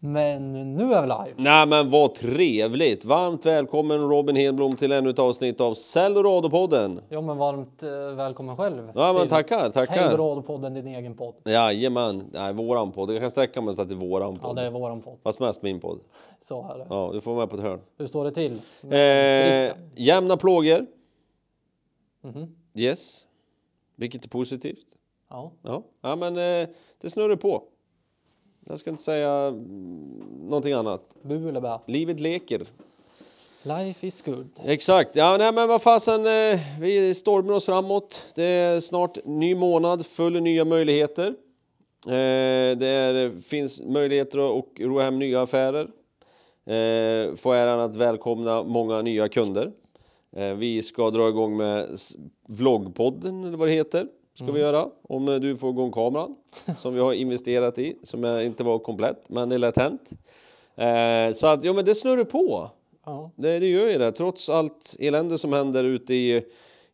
Men nu är vi live. Nej men vad trevligt! Varmt välkommen Robin Hedblom till ännu ett avsnitt av Eldorado-podden. Ja men varmt eh, välkommen själv. Ja men tackar, tackar. Eldorado-podden, din egen podd. Jajamän, nej våran podd. Jag kan sträcka mig så att det är våran Ja podd. det är våran podd. Fast mest min podd. Så är det. Ja, du får vara med på ett hörn. Hur står det till? Eh, jämna plågor. Mhm. Yes. Vilket är positivt. Ja. Ja, ja men eh, det snurrar på. Jag ska inte säga mm, någonting annat. Bu eller bä? Livet leker. Life is good. Exakt, ja nej men vad fasen, eh, vi stormar oss framåt. Det är snart ny månad, full nya möjligheter. Eh, det är, finns möjligheter att ro hem nya affärer. Eh, få äran att välkomna många nya kunder. Vi ska dra igång med vloggpodden eller vad det heter. Ska vi göra. Om eh, du får igång kameran som vi har investerat i, som inte var komplett, men det är lätt hänt. Eh, så att, ja men det snurrar på. Ja. Det, det gör ju det. Trots allt elände som händer ute i,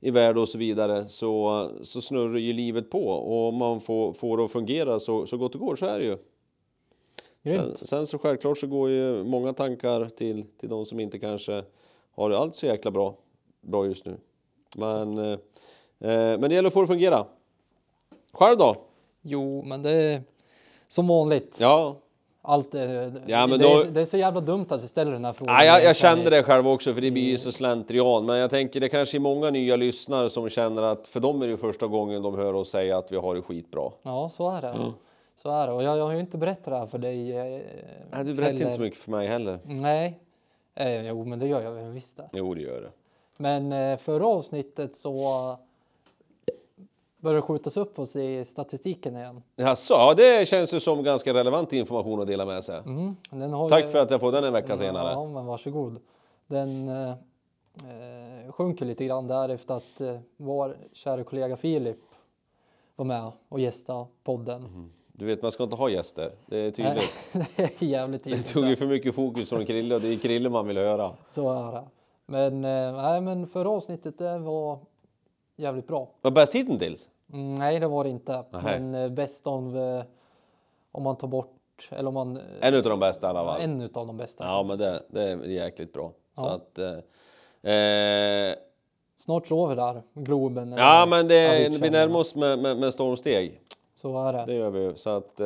i världen och så vidare så, så snurrar ju livet på och man får, får det att fungera så, så gott det går så är det ju. Sen, sen så självklart så går ju många tankar till, till de som inte kanske har det allt så jäkla bra, bra just nu. Men, eh, eh, men det gäller att få det att fungera. Själv då? Jo men det är som vanligt. Ja, Allt är, Ja, men det, då- är, det är så jävla dumt att vi ställer den här frågan. Ja, jag, jag kände det själv också för det blir ju så slentrian. Men jag tänker det kanske är många nya lyssnare som känner att för dem är det första gången de hör oss säga att vi har det skitbra. Ja så är det. Mm. Så är det. Och jag, jag har ju inte berättat det här för dig. eh, Nej, du berättar inte så heller. mycket för mig heller. Nej. Eh, jo men det gör jag väl visst det. Jo, det gör det. Men eh, förra avsnittet så började det skjutas upp oss i statistiken igen. Jaså, ja det känns ju som ganska relevant information att dela med sig. Mm, Tack ju- för att jag får den en vecka senare. Ja, men varsågod. Den eh, eh, sjunker lite grann där efter att eh, vår kära kollega Filip var med och gästade podden. Du vet, man ska inte ha gäster. Det är tydligt. det är jävligt Det tydligt. tog ju för mycket fokus från Krille och det är Krille man vill höra. Så är det. Men, eh, nej, men förra avsnittet det var jävligt bra. Vad bäst hittills? Mm, nej, det var det inte. Nähä. Men eh, bäst av eh, om man tar bort eller om man eh, En utav de bästa i alla fall. en utav de bästa. Ja, men det, det är jäkligt bra. Så Ja. att... Eh, Snart så vi där Globen. Ja men det, vi Avicii. närmar oss med, med, med stormsteg. Så är det. Det gör vi ju. Så att,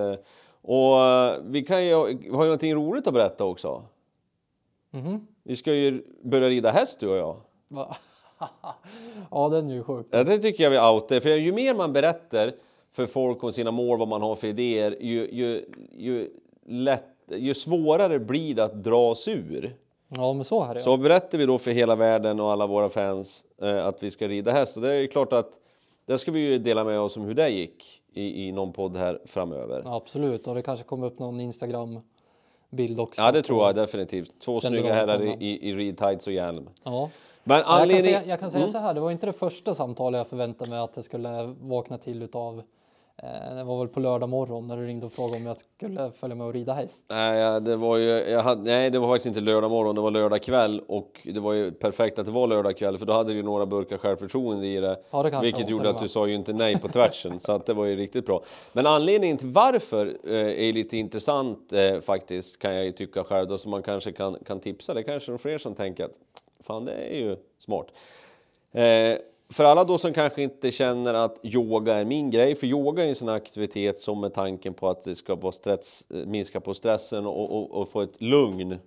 och vi kan ju, vi har ju någonting roligt att berätta också. Mhm. Vi ska ju börja rida häst du och jag. Va? ja, den är ju sjuk. Ja, det tycker jag vi outar. För ju mer man berättar för folk om sina mål, vad man har för idéer, ju, ju, ju, lätt, ju svårare blir det att dra sig ur. Ja, men så är det. Så berättar vi då för hela världen och alla våra fans eh, att vi ska rida häst. Och det är ju klart att det ska vi ju dela med oss om hur det gick i, i någon podd här framöver. Ja, absolut. Och det kanske kommer upp någon Instagram bild också. Ja det tror jag definitivt. Två Sen snygga herrar i, i, i reed och hjälm. Ja. Men Ja, Jag kan anledning... säga, jag kan säga Mm. så här, det var inte det första samtalet jag förväntade mig att jag skulle vakna till utav. Eh, det var väl på lördag morgon när du ringde och frågade om jag skulle följa med och rida häst. Nej, det var ju, jag hade, nej, det var faktiskt inte lördag morgon, det var lördag kväll och det var ju perfekt att det var lördag kväll för då hade du ju några burkar självförtroende i det. Ja, det Vilket gjorde att du sa ju inte nej på tvärsen så att det var ju riktigt bra. Men anledningen till varför eh, är lite intressant eh, faktiskt kan jag ju tycka själv då som man kanske kan, kan tipsa. Det kanske är fler som tänker att fan det är ju smart. Eh, för alla då som kanske inte känner att yoga är min grej, för yoga är en sån aktivitet som med tanken på att det ska vara stress, eh, minska på stressen och, och, och få ett lugn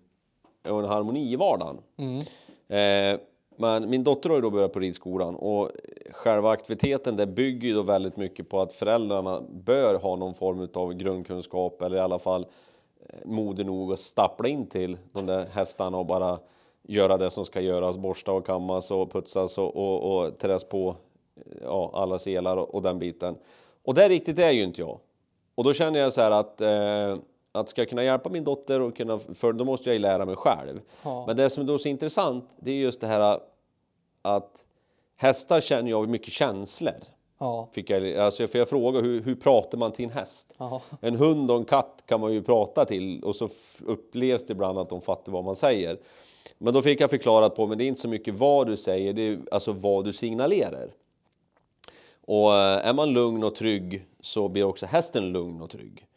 och en harmoni i vardagen. Mm. Eh, men min dotter har ju då börjat på ridskolan och själva aktiviteten det bygger ju då väldigt mycket på att föräldrarna bör ha någon form av grundkunskap eller i alla fall eh, moder nog att stappla in till de där hästarna och bara göra det som ska göras, borsta och kammas och putsas och, och, och träs på ja, alla selar och, och den biten. Och det riktigt är ju inte jag. Och då känner jag så här att eh, att ska jag kunna hjälpa min dotter och kunna, för då måste jag ju lära mig själv. Ja. Men det som är då så intressant, det är just det här att hästar känner ju av mycket känslor. Ja. Fick jag, alltså för jag frågar hur, hur pratar man till en häst? Ja. En hund och en katt kan man ju prata till och så upplevs det ibland att de fattar vad man säger. Men då fick jag förklarat på, men det är inte så mycket vad du säger, det är alltså vad du signalerar. Och eh, är man lugn och trygg så blir också hästen lugn och trygg.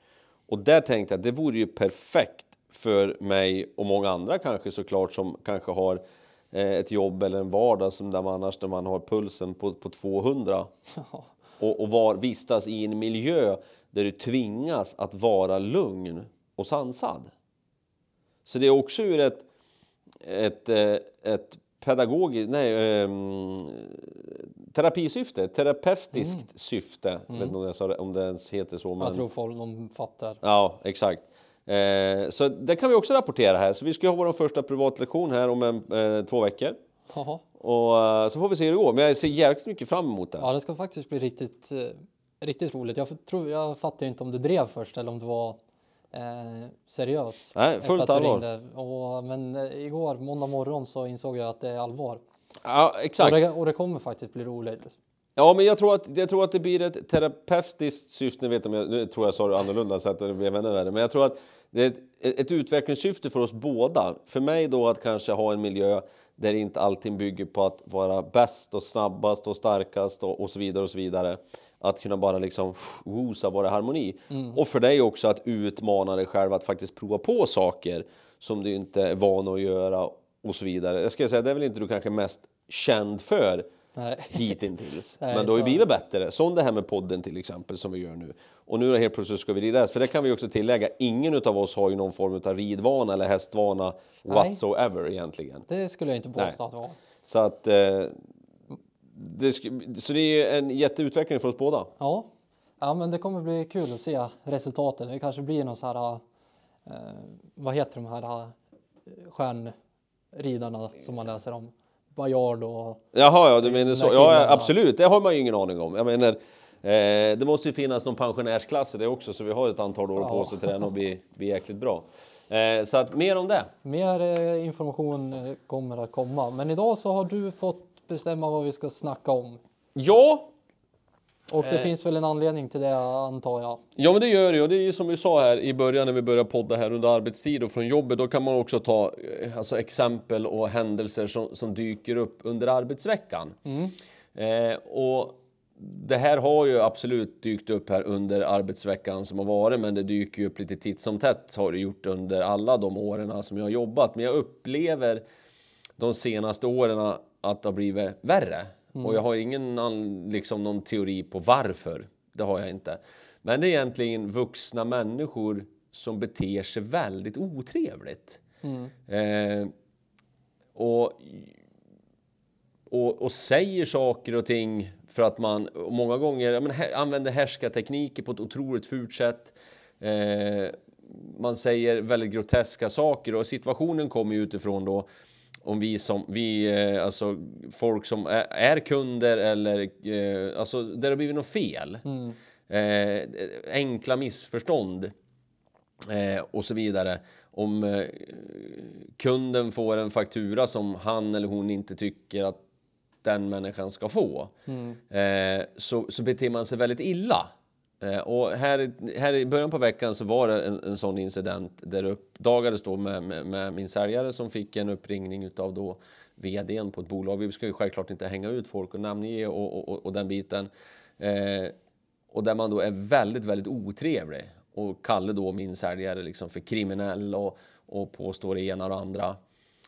Och där tänkte jag att det vore ju perfekt för mig och många andra kanske såklart som kanske har eh, ett jobb eller en vardag som där man annars där man har pulsen på, på 200 och, och var, vistas i en miljö där du tvingas att vara lugn och sansad. Så det är också ur ett, ett, eh, ett pedagogiskt, nej, um, terapisyfte, terapeutiskt mm. syfte. Mm. Jag vet inte om, jag sa, om det ens heter så. Men... Jag tror folk de fattar. Ja, exakt. Eh, så det kan vi också rapportera här. Så vi ska ha vår första privatlektion här om en, eh, två veckor. Aha. Och uh, så får vi se hur det går. Men jag ser jävligt mycket fram emot det. Ja, det ska faktiskt bli riktigt, uh, riktigt roligt. Jag, tror, jag fattar inte om du drev först eller om det var eh, seriös. Nej, fullt allvar. Och, men eh, igår, måndag morgon, så insåg jag att det är allvar. Ja, exakt. Och det, och det kommer faktiskt bli roligt. Ja, men jag tror att, jag tror att det blir ett terapeutiskt syfte. Nu vet jag, nu tror jag sa det annorlunda så att det blev ännu värre. Men jag tror att det är ett, ett utvecklingssyfte för oss båda. För mig då att kanske ha en miljö där inte allting bygger på att vara bäst och snabbast och starkast och, och så vidare och så vidare att kunna bara liksom wosa vara harmoni mm. och för dig också att utmana dig själv att faktiskt prova på saker som du inte är van att göra och så vidare. Jag ska säga det är väl inte du kanske mest känd för Nej. hittills. Nej, Men då har ju blivit bättre. Som det här med podden till exempel som vi gör nu. Och nu helt plötsligt ska vi rida För det kan vi också tillägga. Ingen av oss har ju någon form av ridvana eller hästvana Nej. whatsoever egentligen. Det skulle jag inte påstå att vi har. Så att eh, det, så det är en jätteutveckling för oss båda. Ja, ja men det kommer bli kul att se resultaten. Det kanske blir någon så här, eh, vad heter de här eh, stjärnridarna som man läser om? Bajard och... Jaha, ja, du menar så. Ja, absolut. Det har man ju ingen aning om. Jag menar, eh, det måste ju finnas någon pensionärsklass i det också, så vi har ett antal år ja. på oss att träna och bli, bli jäkligt bra. Eh, så att mer om det. Mer eh, information eh, kommer att komma. Men idag så har du fått bestämma vad vi ska snacka om. Ja. Och det eh. finns väl en anledning till det antar jag? Ja men det gör det och det är ju som vi sa här i början när vi började podda här under arbetstid och från jobbet då kan man också ta eh, alltså exempel och händelser som, som dyker upp under arbetsveckan. Mm. Eh, och det här har ju absolut dykt upp här under arbetsveckan som har varit men det dyker ju upp lite titt som tätt har det gjort under alla de åren som jag har jobbat men jag upplever de senaste åren att det har blivit värre. Mm. Och jag har ingen liksom någon teori på varför. Det har jag inte. Men det är egentligen vuxna människor som beter sig väldigt otrevligt. Mm. Eh, och, och, och, säger saker och ting för att man många gånger men, använder härskartekniker på ett otroligt fult sätt. Eh, man säger väldigt groteska saker och situationen kommer ju utifrån då om vi som, vi, eh, alltså folk som är, är kunder eller eh, alltså där det har blivit något fel. Mm. Eh, enkla missförstånd och så vidare. Om kunden får en faktura som han eller hon inte tycker att den människan ska få mm. Så, så beter man sig väldigt illa. Eh, och här, här i början på veckan så var det en, en sån incident där det uppdagades då med, med, med, min säljare som fick en uppringning utav då vdn på ett bolag. Vi ska ju självklart inte hänga ut folk och namnge och, och, och den biten. Eh, och där man då är väldigt, väldigt otrevlig och kallar då min säljare liksom för kriminell och, och påstår det ena och det andra.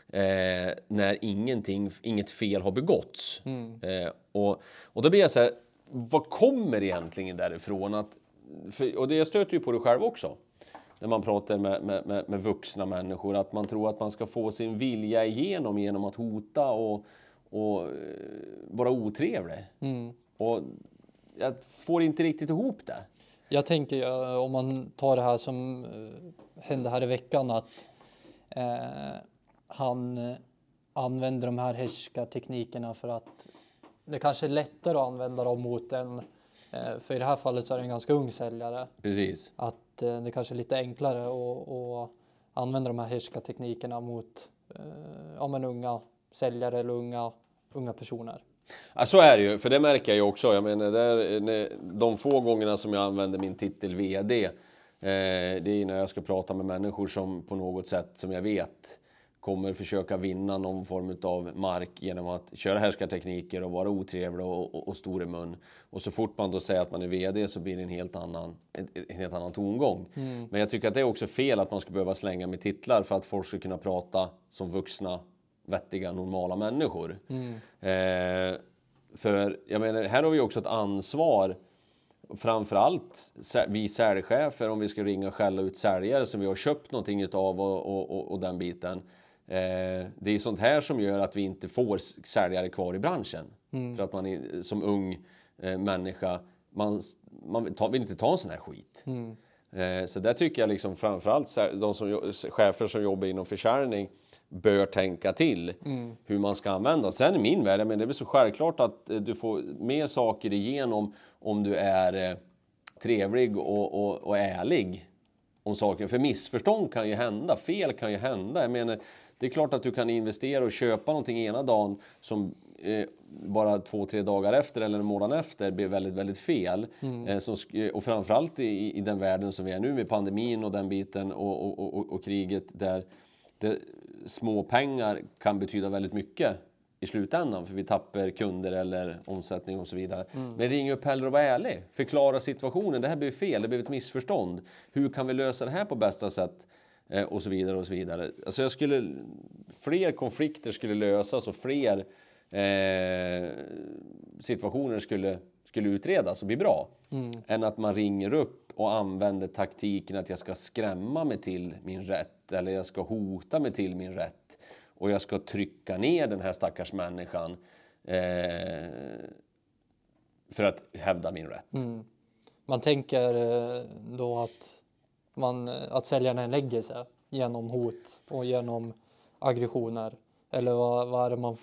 Eh, när ingenting, inget fel har begåtts. Mm. Eh, och, och då blir jag så här, vad kommer egentligen därifrån? Att, för, och det stöter ju på det själv också. När man pratar med, med, med, med, vuxna människor. Att man tror att man ska få sin vilja igenom genom att hota och, och uh, vara otrevlig. Mm. Och jag får inte riktigt ihop det. Jag tänker om man tar det här som uh, hände här i veckan att uh, han använder de här härskarteknikerna för att det kanske är lättare att använda dem mot en, eh, för i det här fallet så är det en ganska ung säljare. Precis. Att eh, det kanske är lite enklare att, att använda de här härskarteknikerna mot eh, ja, men unga säljare eller unga, unga personer. Ja, så är det ju, för det märker jag ju också. Jag menar, där, de få gångerna som jag använder min titel VD, det är när jag ska prata med människor som på något sätt som jag vet kommer försöka vinna någon form av mark genom att köra härskartekniker och vara otrevlig och, och, och stor i mun. Och så fort man då säger att man är VD så blir det en helt annan, en, en helt annan tongång. Mm. Men jag tycker att det är också fel att man ska behöva slänga med titlar för att folk ska kunna prata som vuxna, vettiga, normala människor. Mm. Eh, för jag menar, här har vi också ett ansvar framförallt vi säljchefer om vi ska ringa och skälla ut säljare som vi har köpt någonting utav och, och, och, och den biten. Eh, det är sånt här som gör att vi inte får säljare kvar i branschen. Mm. För att man är, som ung eh, människa, man, man tar, vill inte ta en sån här skit. Mm. Eh, så där tycker jag liksom framförallt de som, chefer som jobbar inom försäljning bör tänka till mm. hur man ska använda. Sen i min värld, men det är väl så självklart att du får mer saker igenom om du är trevlig och, och, och ärlig om saker. För missförstånd kan ju hända, fel kan ju hända. Jag menar, det är klart att du kan investera och köpa någonting ena dagen som eh, bara två, tre dagar efter eller en månad efter blir väldigt, väldigt fel. Mm. Eh, som, och framförallt i, i den världen som vi är nu med pandemin och den biten och, och, och, och kriget där det, små pengar kan betyda väldigt mycket i slutändan för vi tappar kunder eller omsättning och så vidare. Mm. Men ring upp hellre och var ärlig. Förklara situationen. Det här blir fel. Det blev ett missförstånd. Hur kan vi lösa det här på bästa sätt? Eh, och så vidare och så vidare. Alltså jag skulle fler konflikter skulle lösas och fler eh, situationer skulle skulle utredas och bli bra. Mm. Än att man ringer upp och använder taktiken att jag ska skrämma mig till min rätt eller jag ska hota mig till min rätt och jag ska trycka ner den här stackars människan eh, för att hävda min rätt. Mm. Man tänker eh, då att, man, att säljarna lägger sig genom hot och genom aggressioner eller vad, vad är det man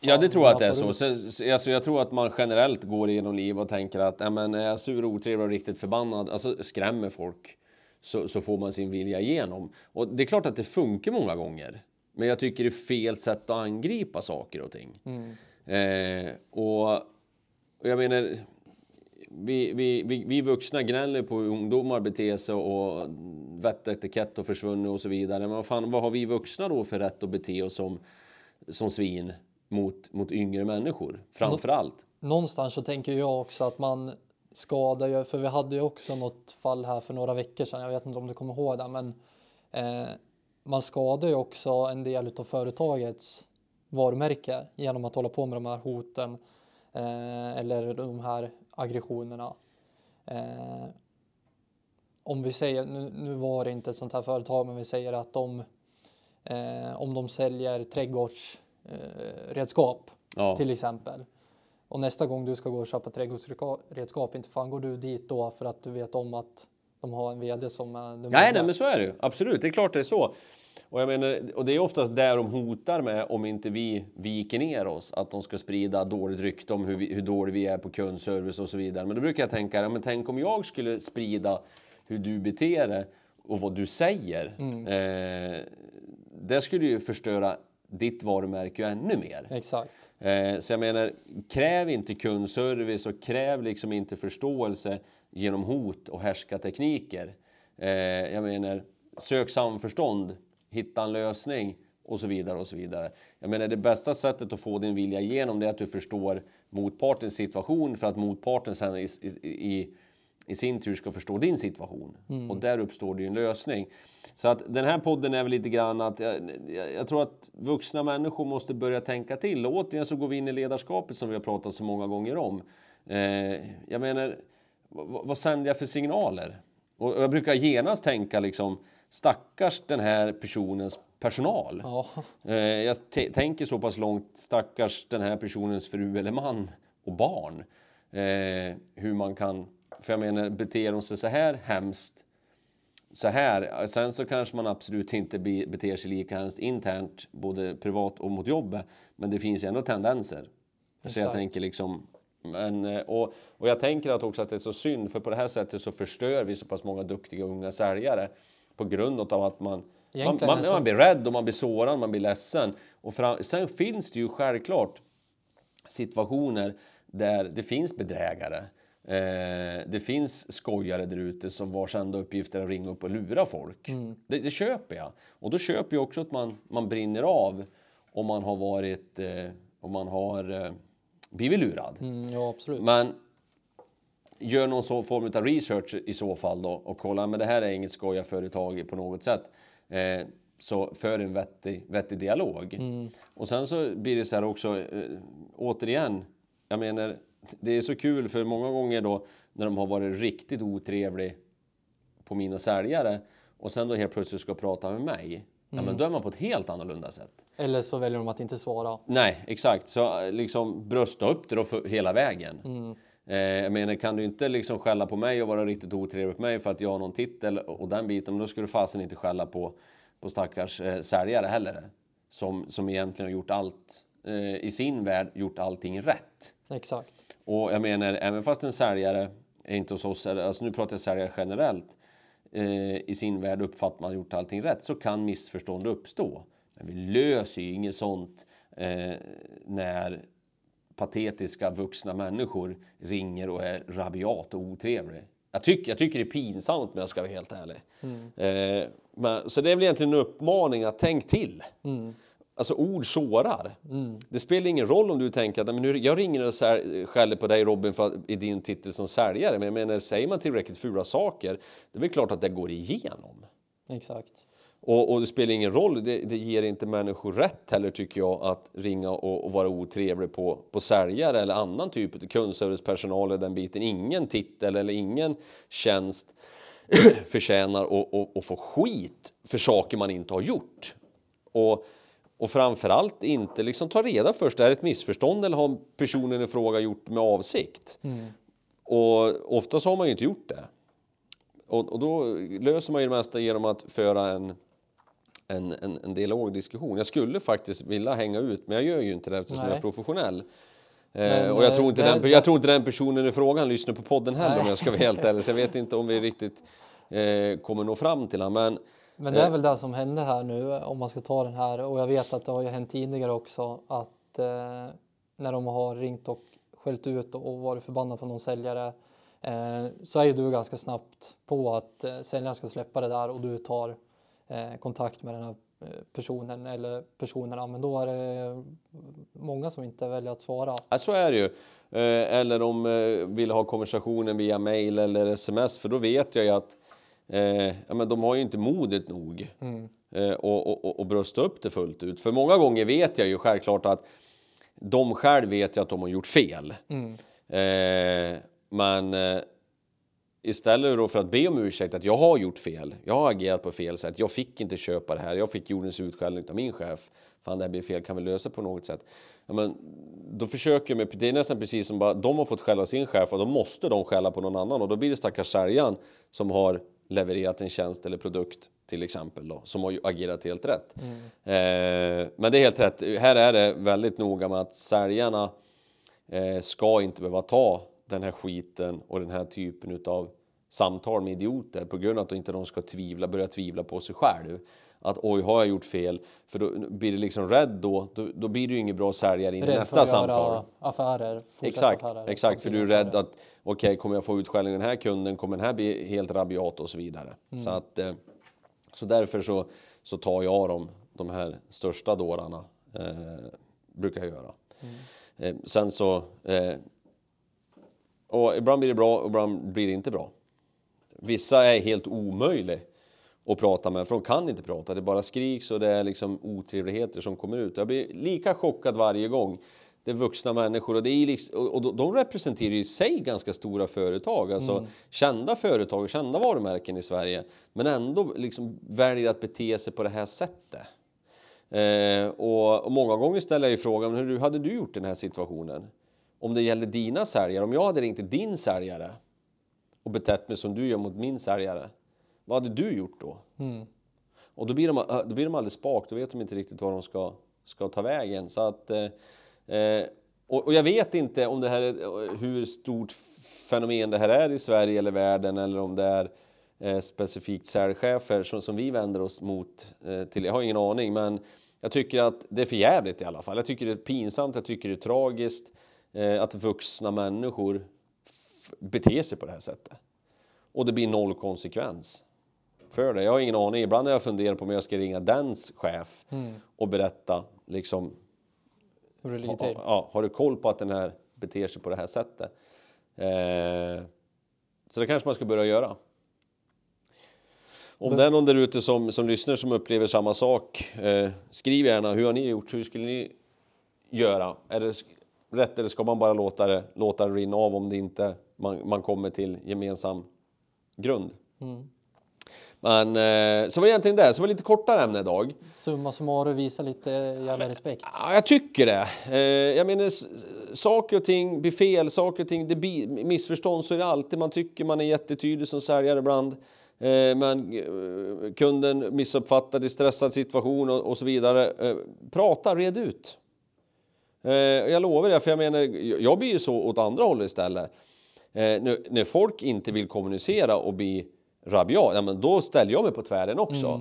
Ja det tror jag att det är så. så alltså, jag tror att man generellt går igenom livet och tänker att ja, men är jag sur, otrevlig och riktigt förbannad, alltså skrämmer folk så, så, får man sin vilja igenom. Och det är klart att det funkar många gånger. Men jag tycker det är fel sätt att angripa saker och ting. Mm. Eh, och, och, jag menar, vi, vi, vi, vi vuxna gnäller på hur ungdomar beter sig och vett etikett och försvunnit och så vidare. Men vad fan, vad har vi vuxna då för rätt att bete oss som, som svin? mot, mot yngre människor framför allt. Någonstans så tänker jag också att man skadar ju, för vi hade ju också något fall här för några veckor sedan, jag vet inte om du kommer ihåg det, men eh, man skadar ju också en del av företagets varumärke genom att hålla på med de här hoten eh, eller de här aggressionerna. Eh, om vi säger, nu, nu, var det inte ett sånt här företag, men vi säger att de, eh, om de säljer trädgårds eh, redskap ja. till exempel. Och nästa gång du ska gå och köpa trädgårdsredskap, inte fan går du dit då för att du vet om att de har en VD som är Nej, nej, men så är det ju. Absolut, det är klart det är så. Och jag menar, och det är oftast där de hotar med om inte vi viker ner oss, att de ska sprida dåligt rykte om hur, vi, hur dålig vi är på kundservice och så vidare. Men då brukar jag tänka, ja, men tänk om jag skulle sprida hur du beter dig och vad du säger. Mm. Eh, det skulle ju förstöra ditt varumärke ännu mer. Exakt. Eh, så jag menar, kräv inte kundservice och kräv liksom inte förståelse genom hot och härskartekniker. Eh, jag menar, sök samförstånd, hitta en lösning och så vidare och så vidare. Jag menar det bästa sättet att få din vilja igenom det är att du förstår motpartens situation för att motparten sen i, i, i sin tur ska förstå din situation. Mm. Och där uppstår det ju en lösning. Så att den här podden är väl lite grann att jag, jag, jag, tror att vuxna människor måste börja tänka till. Och återigen så går vi in i ledarskapet som vi har pratat så många gånger om. Eh, jag menar, vad, vad sänder jag för signaler? Och jag brukar genast tänka liksom stackars den här personens personal. Ja. Eh, jag tänker så pass långt stackars den här personens fru eller man och barn. Eh, hur man kan för jag menar, beter de sig så här hemskt så här, sen så kanske man absolut inte beter sig lika hemskt internt, både privat och mot jobbet, men det finns ju ändå tendenser. Exakt. Så jag tänker liksom, men, eh, och, och jag tänker att också att det är så synd, för på det här sättet så förstör vi så pass många duktiga unga säljare på grund av att man man, man, man, blir rädd och man blir sårad, man blir ledsen. Och fram, sen finns det ju självklart situationer där det finns bedrägare. Eh, det finns skojare där ute som vars enda uppgift är att ringa upp och lura folk. Mm. Det, det köper jag. Och då köper jag också att man, man brinner av om man har varit, eh, om man har eh, blivit lurad. Mm, ja, absolut. Men gör någon så form av research i så fall då och kolla, men det här är inget skojarföretag på något sätt. Eh, så för en vettig, vettig dialog. Mm. Och sen så blir det så här också, eh, återigen, jag menar, det är så kul för många gånger då när de har varit riktigt otrevlig på mina säljare och sen då helt plötsligt ska prata med mig. Ja men då är man på ett helt annorlunda sätt. Eller så väljer de att inte svara. Nej, exakt. Så eh, liksom brösta upp det då för hela vägen. Mm. Eh, jag menar, kan du inte liksom skälla på mig och vara riktigt otrevlig på mig för att jag har någon titel och den biten, men då ska du fasen inte skälla på, på stackars eh, säljare heller. Som, som egentligen har gjort allt, eh, i sin värld, gjort allting rätt. Exakt. Och jag menar, även fast en säljare är inte hos oss, alltså nu pratar jag säljare generellt, eh, i sin värld uppfattar man gjort allting rätt så kan missförstånd uppstå. Men vi löser ju inget sånt eh, när patetiska vuxna människor ringer och är rabiat och otrevlig. Jag tycker, jag tycker det är pinsamt men jag ska vara helt ärlig. Mm. Eh, men, så det är väl egentligen en uppmaning att tänk till. Mm. Alltså ord sårar. Mm. Det spelar ingen roll om du tänker att "Nej, men nu, jag ringer och sär- skäller på dig Robin för i din titel som säljare. Men jag menar, säger man tillräckligt fula saker, det är väl klart att det går igenom. Exakt. Och, och det spelar ingen roll, det, det ger inte människor rätt heller tycker jag att ringa och, och vara otrevlig på, på säljare eller annan typ av kundservicepersonal eller den biten. Ingen titel eller ingen tjänst förtjänar att- få skit för saker man inte har gjort. Och, och framförallt inte liksom ta reda först, är det ett missförstånd eller har personen i fråga gjort med avsikt? Mm. Och ofta så har man ju inte gjort det. Och, och då löser man ju det mesta genom att föra en, en, en, en dialogdiskussion. Jag skulle faktiskt vilja hänga ut, men jag gör ju inte det eftersom jag är Nej. professionell. Men, eh, och jag eh, tror, inte det- den, jag tror inte den personen i frågan lyssnar på podden heller om Nej. jag ska vara helt ärlig. Så jag vet inte om vi riktigt eh, kommer nå fram till honom. Men Men det är Eh. väl det som hände här nu om man ska ta den här och jag vet att det har ju hänt tidigare också att eh, när de har ringt och skällt ut och varit förbannade på någon säljare eh, så är ju du ganska snabbt på att eh, säljaren ska släppa det där och du tar eh, kontakt med den här eh, personen eller personerna men då är det många som inte väljer att svara. Ja, så är det ju. Eh, eller om eh, vill ha konversationen via mail eller sms för då vet jag ju att eh, ja, men de har ju inte modet nog Mm. eh, och, och, och, brösta upp det fullt ut. För många gånger vet jag ju självklart att de själv vet ju att de har gjort fel. Mm. Eh, men eh, istället för att be om ursäkt att jag har gjort fel, jag har agerat på fel sätt, jag fick inte köpa det här, jag fick jordens utskällning av min chef. Fan det här blir fel, kan vi lösa på något sätt? Ja, men, då försöker jag med, det är nästan precis som bara de har fått skälla sin chef och då måste de skälla på någon annan och då blir det stackars säljaren som har levererat en tjänst eller produkt till exempel då, som har agerat helt rätt. Mm. Eh, men det är helt rätt. Här är det väldigt noga med att säljarna eh, ska inte behöva ta den här skiten och den här typen utav samtal med idioter på grund av att inte de ska tvivla, börja tvivla på sig själv. Att oj, har jag gjort fel? För då blir det liksom rädd då, då, då blir du ju ingen bra säljare in i nästa samtal. affärer. Exakt, affärer, exakt. För du är rädd att okej, kommer jag få utskällning av den här kunden? Kommer den här bli helt rabiat och så vidare. Mm. Så att eh, så därför så, så tar jag dem, de här största dårarna, eh, brukar jag göra. Mm. Eh, sen så, eh, och ibland blir det bra och ibland blir det inte bra. Vissa är helt omöjliga att prata med för de kan inte prata. Det bara skriks och det är liksom otrevligheter som kommer ut. Jag blir lika chockad varje gång. Det är vuxna människor och, det är liksom, och de representerar i sig ganska stora företag. Alltså Mm. kända företag och kända varumärken i Sverige. Men ändå liksom väljer att bete sig på det här sättet. Eh, och, och många gånger ställer jag ju frågan, hur hade du gjort i den här situationen? Om det gäller dina säljare, om jag hade ringt till din säljare och betett mig som du gör mot min säljare. Vad hade du gjort då? Mm. Och då blir de, då blir de alldeles spak, då vet de inte riktigt var de ska, ska ta vägen. Så att, eh, och, och jag vet inte om det här är, hur stort fenomen det här är i Sverige eller världen eller om det är eh, specifikt säljchefer som, som vi vänder oss mot eh, till. Jag har ingen aning men jag tycker att det är för jävligt i alla fall. Jag tycker det är pinsamt, jag tycker det är tragiskt att vuxna människor beter sig på det här sättet. Och det blir noll konsekvens för det. Jag har ingen aning. Ibland har jag funderat på om jag ska ringa dens chef Mm. och berätta liksom Hur det ligger till. ja, har du koll på att den här beter sig på det här sättet? Eh, så det kanske man ska börja göra. Om Men- det är någon där ute som, som lyssnar som upplever samma sak, eh, skriv gärna hur har ni gjort? Hur skulle ni göra? Är det rätt eller ska man bara låta det, låta det rinna av om det inte man, man kommer till gemensam grund? Mm. Men eh, så var det egentligen det, så var det lite kortare ämne idag. Summa summarum visa lite jävla respekt. Ja, jag tycker det. Eh, jag menar, saker och ting blir fel, saker och ting, det blir missförstånd så är det alltid. Man tycker man är jättetydlig som säljare ibland. Eh, men eh, kunden missuppfattar i stressad situation och, och så vidare. Eh, prata, red ut. Eh, jag lovar det, för jag menar, jag blir ju så åt andra hållet istället. Eh, när, när folk inte vill kommunicera och bli rabiat, ja men då ställer jag mig på tvären också. Mm.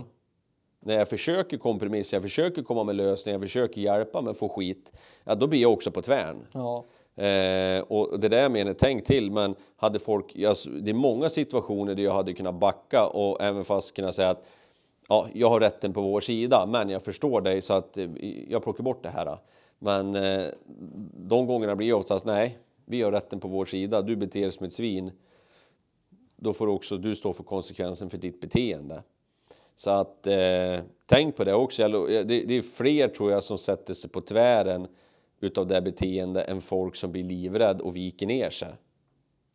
När jag försöker kompromissa, jag försöker komma med lösningar, jag försöker hjälpa men får skit. Ja, då blir jag också på tvären. Ja. Eh, och det är det jag menar, tänk till. Men hade folk, alltså, det är många situationer där jag hade kunnat backa och även fast kunna säga att ja, jag har rätten på vår sida, men jag förstår dig så att eh, jag plockar bort det här. Men eh, de gångerna blir oftast nej, vi har rätten på vår sida, du beter dig som ett svin. Då får också du stå för konsekvensen för ditt beteende. Så att eh, tänk på det också. Det, det är fler tror jag som sätter sig på tvären utav det beteende än folk som blir livrädd och viker ner sig.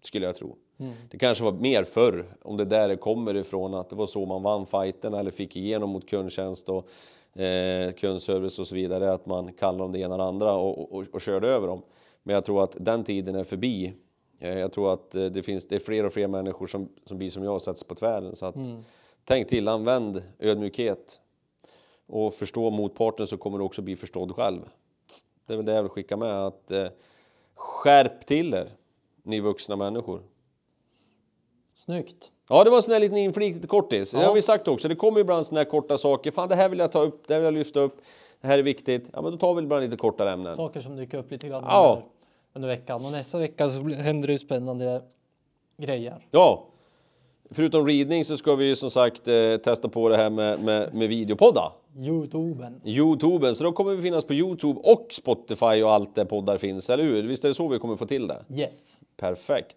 Skulle jag tro. Mm. Det kanske var mer förr, om det där kommer ifrån, att det var så man vann fighten eller fick igenom mot kundtjänst och eh, kundservice och så vidare, att man kallade dem det ena och det andra och, och, och körde över dem. Men jag tror att den tiden är förbi. Eh, jag tror att eh, det finns, det är fler och fler människor som, som blir som jag och sätter sig på tvären. Så att Mm. tänk till, använd ödmjukhet och förstå motparten så kommer du också bli förstådd själv. Det är väl det jag vill skicka med att eh, skärp till er, ni vuxna människor. Snyggt. Ja, det var en sån här liten inflik, lite kortis. Det Ja. har vi sagt också. Det kommer ibland såna här korta saker. Fan, det här vill jag ta upp, det här vill jag lyfta upp. Det här är viktigt. Ja, men då tar vi ibland lite kortare ämnen. Saker som dyker upp lite grann Ja. under, under veckan. Och nästa vecka så händer det spännande grejer. Ja. Förutom ridning så ska vi ju som sagt eh, testa på det här med, med, med videopodda. Youtuben. Youtuben, så då kommer vi finnas på Youtube och Spotify och allt där poddar finns, eller hur? Visst är det så vi kommer få till det? Yes. Perfekt.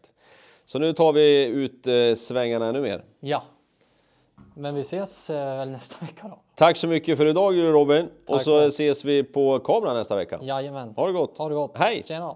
Så nu tar vi ut eh, svängarna ännu mer. Ja. Men vi ses eh, väl nästa vecka då. Tack så mycket för idag Robin. och Tack så själv. ses vi på kameran nästa vecka. Jajamän. Ha det gott. Ha det gott. Hej. Tjena.